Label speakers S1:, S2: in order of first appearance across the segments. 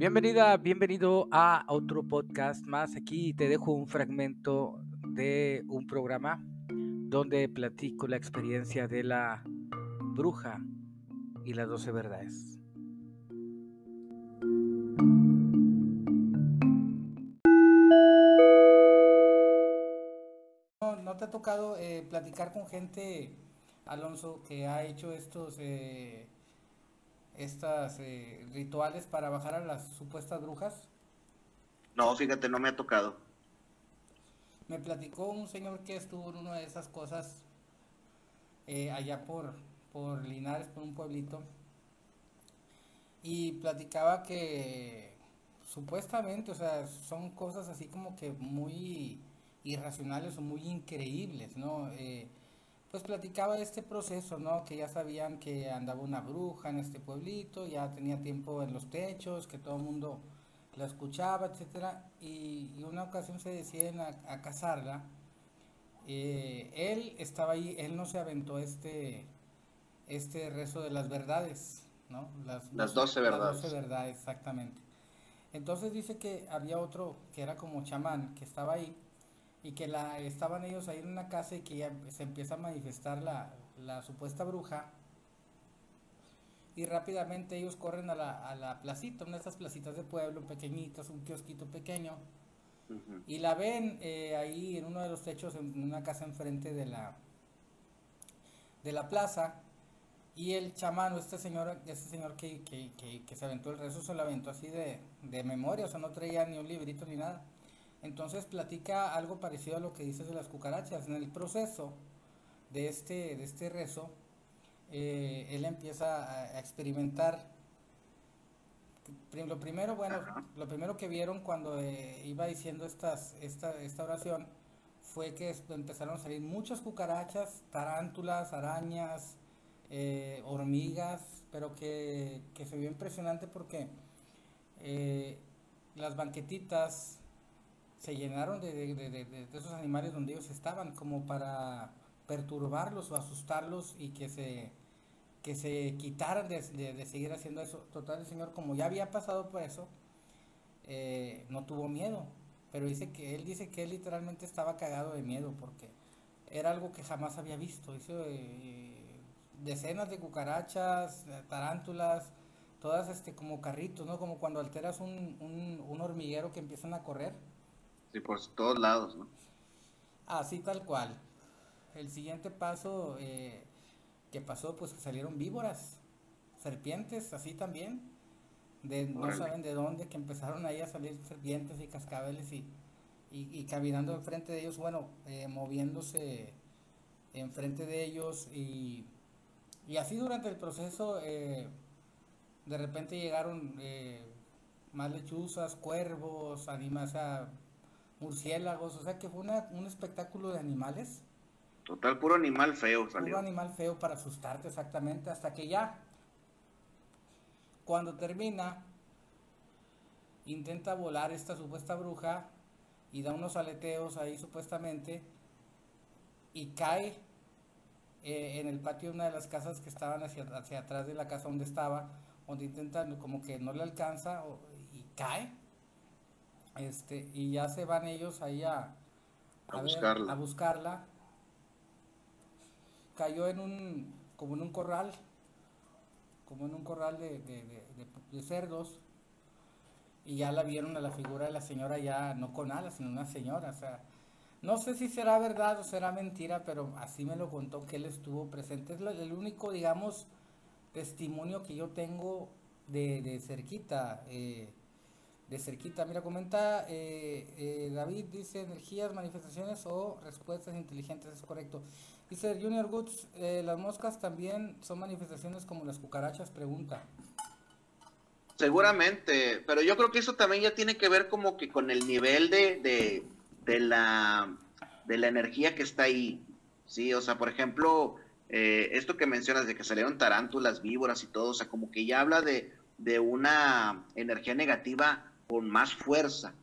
S1: Bienvenida, bienvenido a otro podcast más. Aquí te dejo un fragmento de un programa donde platico la experiencia de la bruja y las doce verdades. ¿No, te ha tocado eh, platicar con gente, Alonso, que ha hecho estos... Eh, estas eh, rituales para bajar a las supuestas brujas?
S2: No, fíjate, no me ha tocado.
S1: Me platicó un señor que estuvo en una de esas cosas eh, allá por, por Linares, por un pueblito, y platicaba que supuestamente, o sea, son cosas así como que muy irracionales o muy increíbles, ¿no? Eh, pues platicaba este proceso, ¿no? Que ya sabían que andaba una bruja en este pueblito, ya tenía tiempo en los techos, que todo el mundo la escuchaba, etcétera, y, una ocasión se deciden a, casarla. Eh, él estaba ahí, él no se aventó este, este rezo de las verdades, ¿no?
S2: Las, las doce verdades.
S1: Las doce verdades, exactamente. Entonces dice que había otro que era como chamán, que estaba ahí, y que la, estaban ellos ahí en una casa y que ya se empieza a manifestar la, la supuesta bruja. Y rápidamente ellos corren a la, a la placita, una de esas placitas de pueblo pequeñitas, un kiosquito pequeño, y la ven eh, ahí en uno de los techos, en una casa enfrente de la, de la plaza, y el chamán, este señor, este señor que, que, que, que se aventó el rezo, se lo aventó así de, de memoria, o sea, no traía ni un librito ni nada. Entonces platica algo parecido a lo que dices de las cucarachas. En el proceso de este, de este rezo, eh, él empieza a, experimentar. Lo primero, bueno, lo primero que vieron cuando eh, iba diciendo estas, esta, esta oración fue que empezaron a salir muchas cucarachas, tarántulas, arañas, eh, hormigas, pero que, que, se vio impresionante porque las banquetitas se llenaron de, esos animales donde ellos estaban como para perturbarlos o asustarlos y que se que se quitaran de, seguir haciendo eso. Total, el Señor, como ya había pasado por eso, eh, no tuvo miedo. Pero dice que él dice que él literalmente estaba cagado de miedo porque era algo que jamás había visto. Eh, decenas de cucarachas, tarántulas, todas este como carritos, ¿no? Como cuando alteras un, un, un hormiguero que empiezan a correr
S2: Sí, por todos lados, ¿no?
S1: Así tal cual. El siguiente paso eh, que pasó, pues que salieron víboras, serpientes, así también. De, no saben de dónde, que empezaron ahí a salir serpientes y cascabeles y, y, caminando enfrente de ellos, bueno, eh, moviéndose enfrente de ellos y, y así durante el proceso eh, de repente llegaron más lechuzas, cuervos, animas, murciélagos, o sea que fue un espectáculo de animales.
S2: Total, puro animal feo
S1: salió. Puro animal feo para asustarte exactamente, hasta que ya, cuando termina, intenta volar esta supuesta bruja y da unos aleteos ahí supuestamente y cae eh, en el patio de una de las casas que estaban hacia, hacia atrás de la casa donde estaba, donde intenta como que no le alcanza y cae este, y ya se van ellos ahí a, buscarla. Cayó en un, como en un corral, como en un corral de, cerdos, y ya la vieron a la figura de la señora ya, no con alas, sino una señora, o sea, no sé si será verdad o será mentira, pero así me lo contó que él estuvo presente. Es el único, digamos, testimonio que yo tengo de, de cerquita. Eh, de cerquita. Mira, comenta eh, eh, David, dice energías, manifestaciones o respuestas inteligentes, es correcto. Dice Junior Goods, eh, las moscas también son manifestaciones como las cucarachas, pregunta.
S2: Seguramente, pero yo creo que eso también ya tiene que ver como que con el nivel de, de, la, de la energía que está ahí. Sí, o sea, por ejemplo, esto que mencionas de que salieron tarántulas, víboras y todo, o sea, como que ya habla de, de una energía negativa con más fuerza,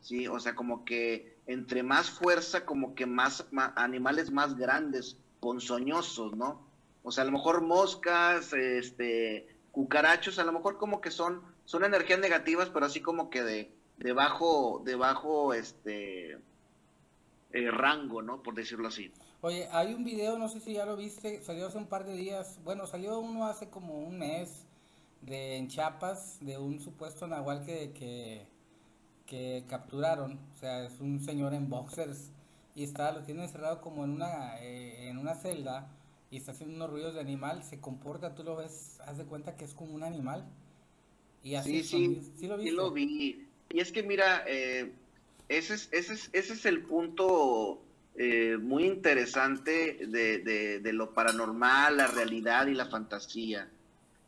S2: ¿sí? O sea, como que entre más fuerza, como que más, animales más grandes, ponzoñosos, ¿no? O sea, a lo mejor moscas, este, cucarachos, a lo mejor como que son, son energías negativas, pero así como que de, de bajo, de bajo, este, eh, rango, ¿no? Por decirlo así.
S1: Oye, hay un video, no sé si ya lo viste, salió hace un par de días, bueno, salió uno hace como un mes de en Chiapas de un supuesto nahual que, que, que capturaron, o sea, es un señor en boxers y está, lo tiene encerrado como en una, eh, en una celda y está haciendo unos ruidos de animal, se comporta, tú lo ves, haz de cuenta que es como un animal.
S2: Y así sí, sí, sí, lo, sí lo vi. Y es que mira, eh, ese, es, ese, es, ese es el punto eh, muy interesante de, de, de, lo paranormal, la realidad y la fantasía.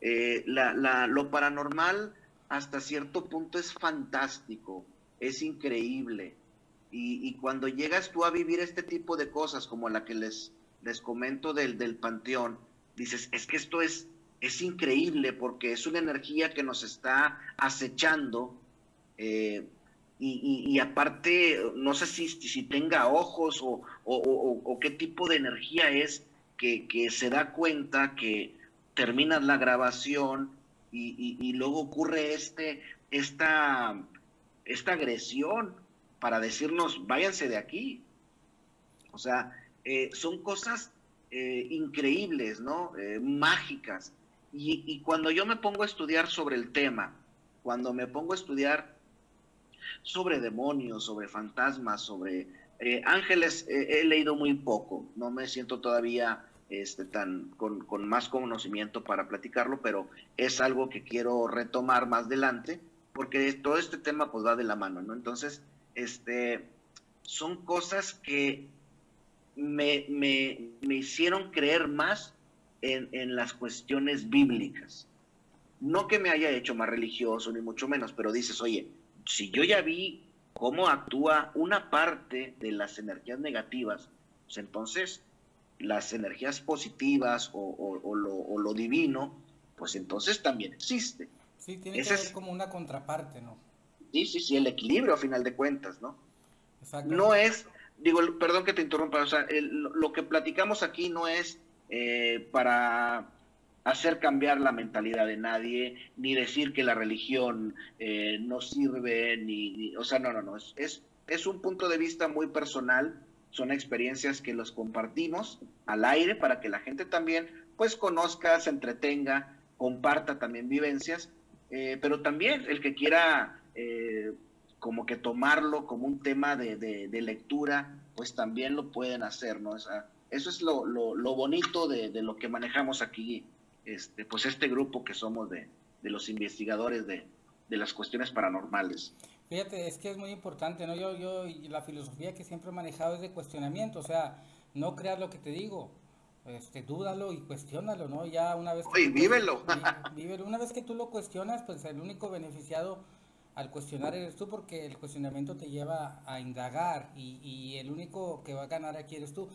S2: Eh, lo paranormal hasta cierto punto es fantástico, es increíble. Y, cuando llegas tú a vivir este tipo de cosas como la que les, les comento del, del panteón, dices, es que esto es, es increíble porque es una energía que nos está acechando. Eh, y, aparte, no sé si, si tenga ojos o, o, o, o, qué tipo de energía es que, que se da cuenta que, terminas la grabación y, luego ocurre este, esta, esta agresión para decirnos, váyanse de aquí. O sea, eh, son cosas eh, increíbles, ¿no? Eh, mágicas. Y, cuando yo me pongo a estudiar sobre el tema, cuando me pongo a estudiar sobre demonios, sobre fantasmas, sobre ángeles, he leído muy poco, no me siento todavía este, tan, con, con, más conocimiento para platicarlo, pero es algo que quiero retomar más adelante, porque todo este tema pues va de la mano, ¿no? Entonces, este, son cosas que me, me, me hicieron creer más en, en, las cuestiones bíblicas. No que me haya hecho más religioso, ni mucho menos, pero dices, oye, si yo ya vi cómo actúa una parte de las energías negativas, pues entonces las energías positivas o, o, o, lo, o, lo, divino, pues entonces también existe.
S1: Sí, tiene Ese que haber como una contraparte, ¿no?
S2: Sí, sí, sí, el equilibrio a final de cuentas, ¿no? No es, digo, perdón que te interrumpa, o sea, el, lo que platicamos aquí no es eh, para hacer cambiar la mentalidad de nadie, ni decir que la religión eh, no sirve, ni, ni, o sea, no, no, no, es, es, es un punto de vista muy personal son experiencias que los compartimos al aire para que la gente también pues conozca, se entretenga, comparta también vivencias, eh, pero también el que quiera eh, como que tomarlo como un tema de, de, lectura, pues también lo pueden hacer, ¿no? O eso es lo, lo, lo bonito de, de, lo que manejamos aquí, este, pues este grupo que somos de, los investigadores de, las cuestiones paranormales.
S1: Fíjate, es que es muy importante, ¿no? Yo, yo, la filosofía que siempre he manejado es de cuestionamiento, o sea, no creas lo que te digo, este, dúdalo y cuestiónalo, ¿no? Ya una vez
S2: que... Oye, vívelo.
S1: vívelo. Una vez que tú lo cuestionas, pues el único beneficiado al cuestionar eres tú, porque el cuestionamiento te lleva a indagar y, y el único que va a ganar aquí eres tú.